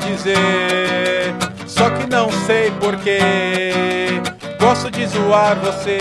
dizer, só que não sei porquê. Gosto de zoar você,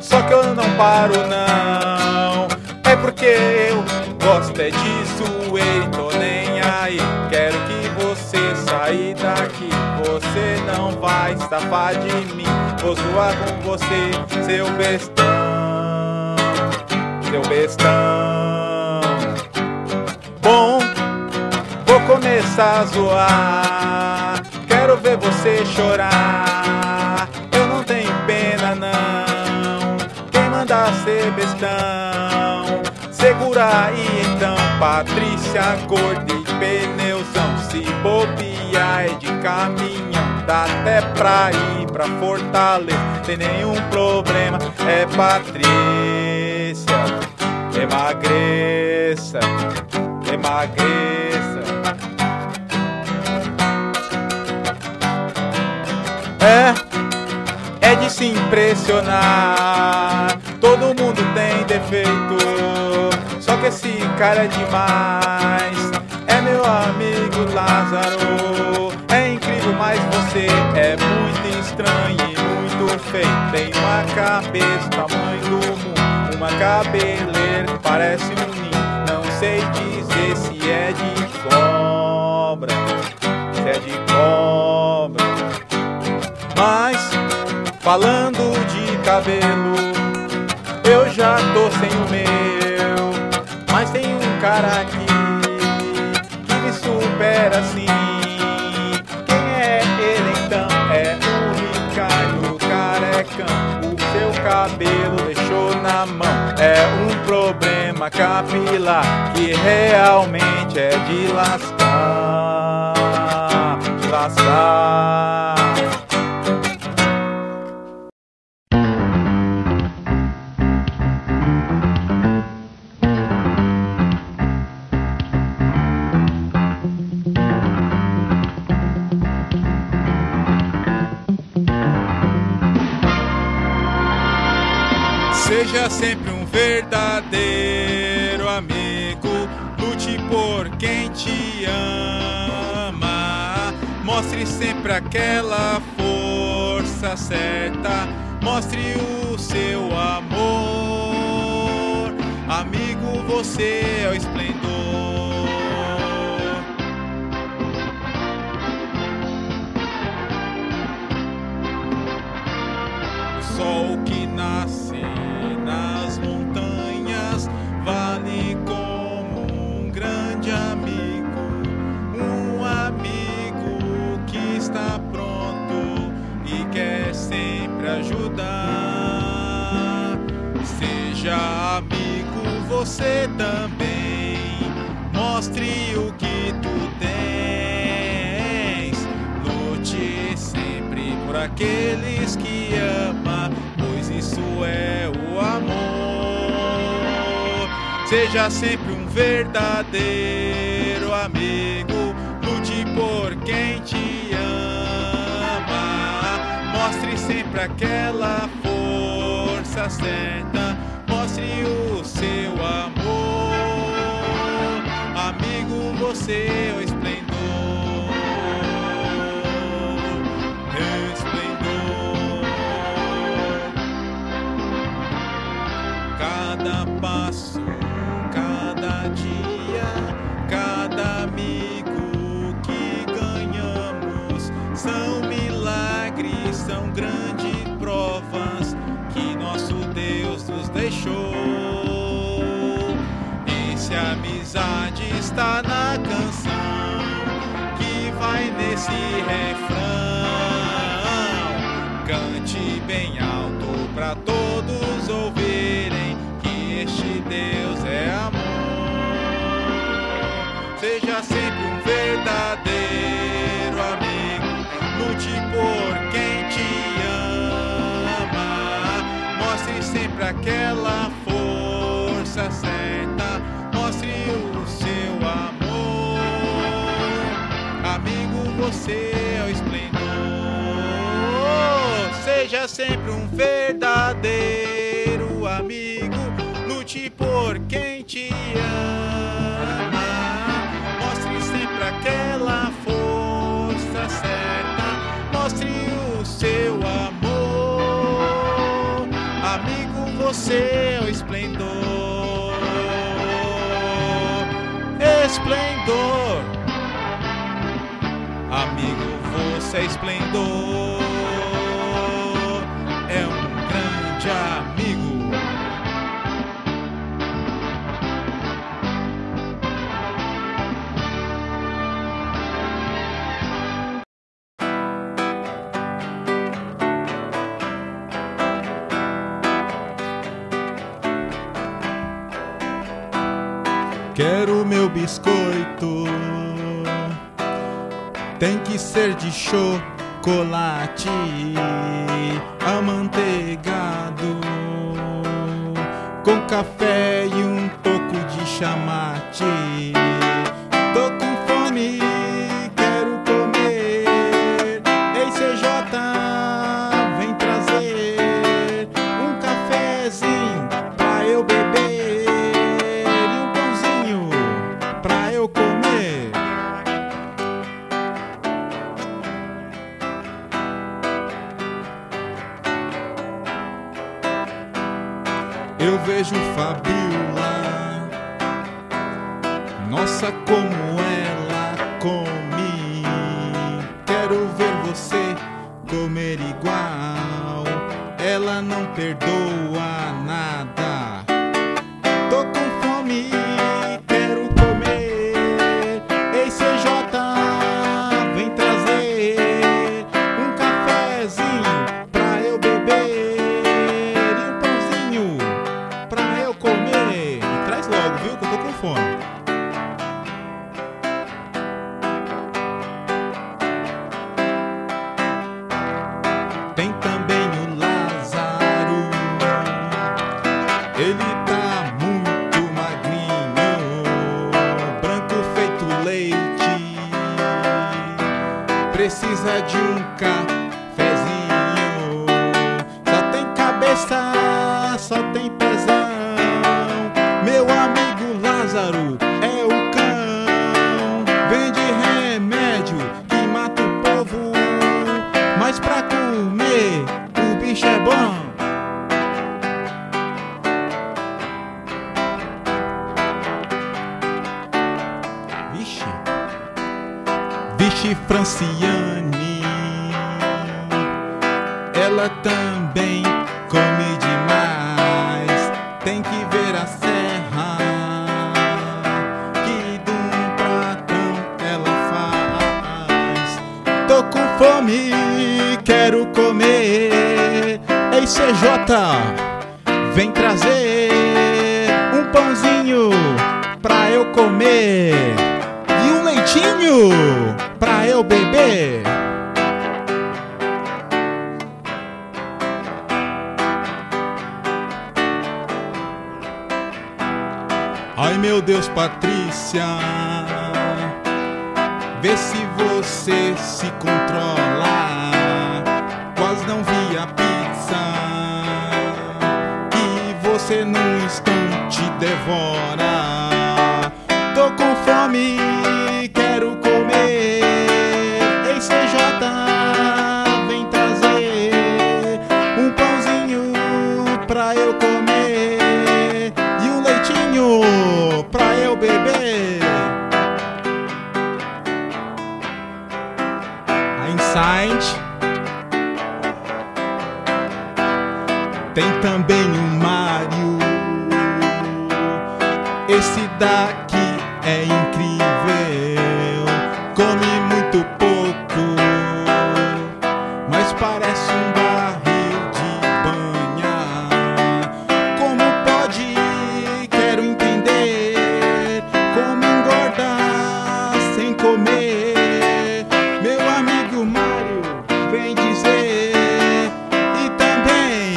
só que eu não paro não. É porque eu gosto é disso, ei, tô nem aí. Quero que você saia daqui, você não vai escapar de mim. Vou zoar com você, seu bestão, seu bestão. Bom, vou começar a zoar. Quero ver você chorar. Eu não tenho pena, não. Quem manda ser bestão? Segura aí então, Patrícia, gorda e pneuzão. Se bobear é de caminhão, dá até pra ir pra Fortaleza. Sem nenhum problema, é Patrícia. Emagreça, emagreça. É, é de se impressionar. Todo mundo tem defeito, só que esse cara é demais. É meu amigo Lázaro. É incrível, mas você é muito estranho e muito feio. Tem uma cabeça tamanho do mundo, uma cabeleira parece um ninho. Não sei dizer se é de cobra, se é de cobra. Mas falando de cabelo, eu já tô sem o meu. Mas tem um cara aqui que me supera assim. Quem é ele então? É o Ricardo Carecão. O seu cabelo deixou na mão. É um problema capilar que realmente é de lascar. De lascar. Sempre um verdadeiro amigo, lute por quem te ama. Mostre sempre aquela força certa, mostre o seu amor. Amigo, você é o esplendor. Você também, mostre o que tu tens, lute sempre por aqueles que ama, pois isso é o amor. Seja sempre um verdadeiro amigo, lute por quem te ama. Mostre sempre aquela força certa, mostre o seu amor. Amigo, você é o deixou. E se a amizade está na canção que vai nesse refrão, cante bem alto pra todos ouvirem que este Deus é amor. seu esplendor. Seja sempre um verdadeiro amigo, lute por quem te ama. Mostre sempre aquela força certa, mostre o seu amor. Amigo, você é o esplendor. Esplendor. É esplendor. É um grande amigo. Quero meu biscoito. Tem que ser de chocolate amanteigado com café e um pouco de chamate. Tô com Precisa de um cafezinho. Só tem cabeça, Vixe Franciane. Ela também come demais. Tem que ver a serra. Que de um pratão ela faz. Tô com fome, quero comer. Ei, CJ, vem trazer um pãozinho pra eu comer leitinho pra eu beber. Ai meu Deus, Patrícia, vê se você se controla. Quase não vi a pizza que você num instante devora. Fome, quero comer. Ei, CJ, vem trazer um pãozinho pra eu comer e um leitinho pra eu beber. Einstein. Tem também o Mário. Esse daqui Come muito pouco, mas parece um barril de banha. Como pode? Quero entender. Como engordar sem comer? Meu amigo Mário, vem dizer. E também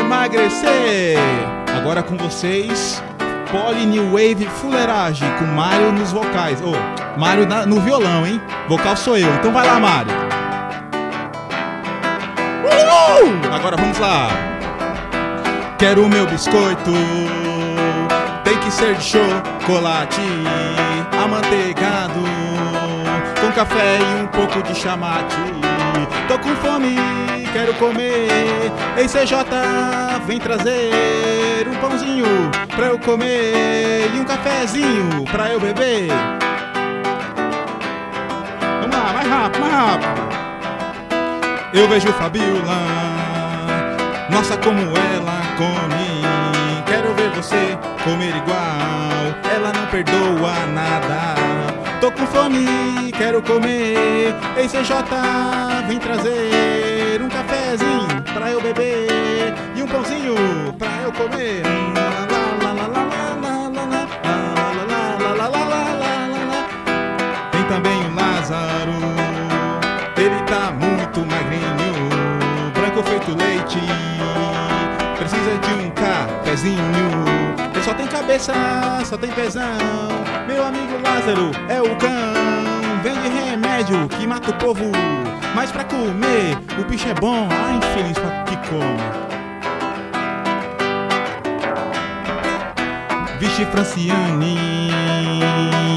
emagrecer. Agora com vocês, Poly New Wave Fuleiragem, com Mário nos vocais. Ô, Mário na- no violão, hein? Vocal sou eu. Então vai lá, Mário. Agora vamos lá. Quero o meu biscoito. Tem que ser de chocolate amanteigado com café e um pouco de chamate. Tô com fome, quero comer. Ei CJ, vem trazer um pãozinho pra eu comer e um cafezinho pra eu beber. Vamos lá, mais rápido, mais rápido. Eu vejo Fabiola, nossa como ela come. Quero ver você comer igual, Tô com fome, quero comer. Ei, CJ, vem trazer um cafezinho pra eu beber e um pãozinho pra eu comer. Tem também o Lázaro, ele tá muito magrinho, branco feito leite, precisa de um cafezinho. Só tem cabeça, só tem pezão. Meu amigo Lázaro é o cão. Vende remédio que mata o povo. Mas pra comer, o bicho é bom. Ai, infeliz pra que come. Vixe Franciane,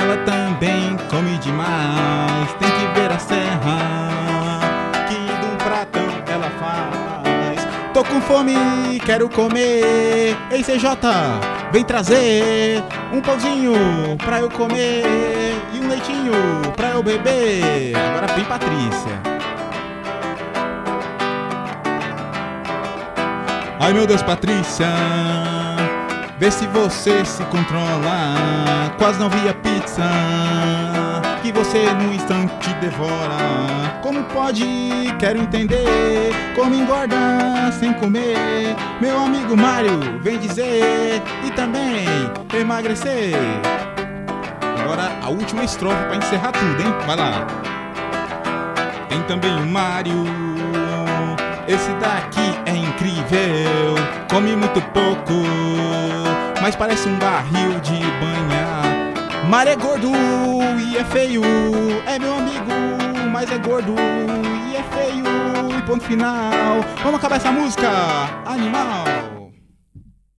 ela também come demais. Fome, quero comer. Ei CJ, vem trazer um pãozinho pra eu comer e um leitinho pra eu beber. Agora vem Patrícia. Ai meu Deus, Patrícia. Vê se você se controla. Quase não vi a pizza você num instante devora. Como pode? Quero entender. Como engorda sem comer? Meu amigo Mário vem dizer. E também emagrecer. Agora a última estrofe pra encerrar tudo, hein? Vai lá. Tem também o Mário. Esse daqui é incrível. Come muito pouco, mas parece um barril de banha. Mar é gordo e é feio. É meu amigo, mas é gordo e é feio. E ponto final. Vamos acabar essa música, animal.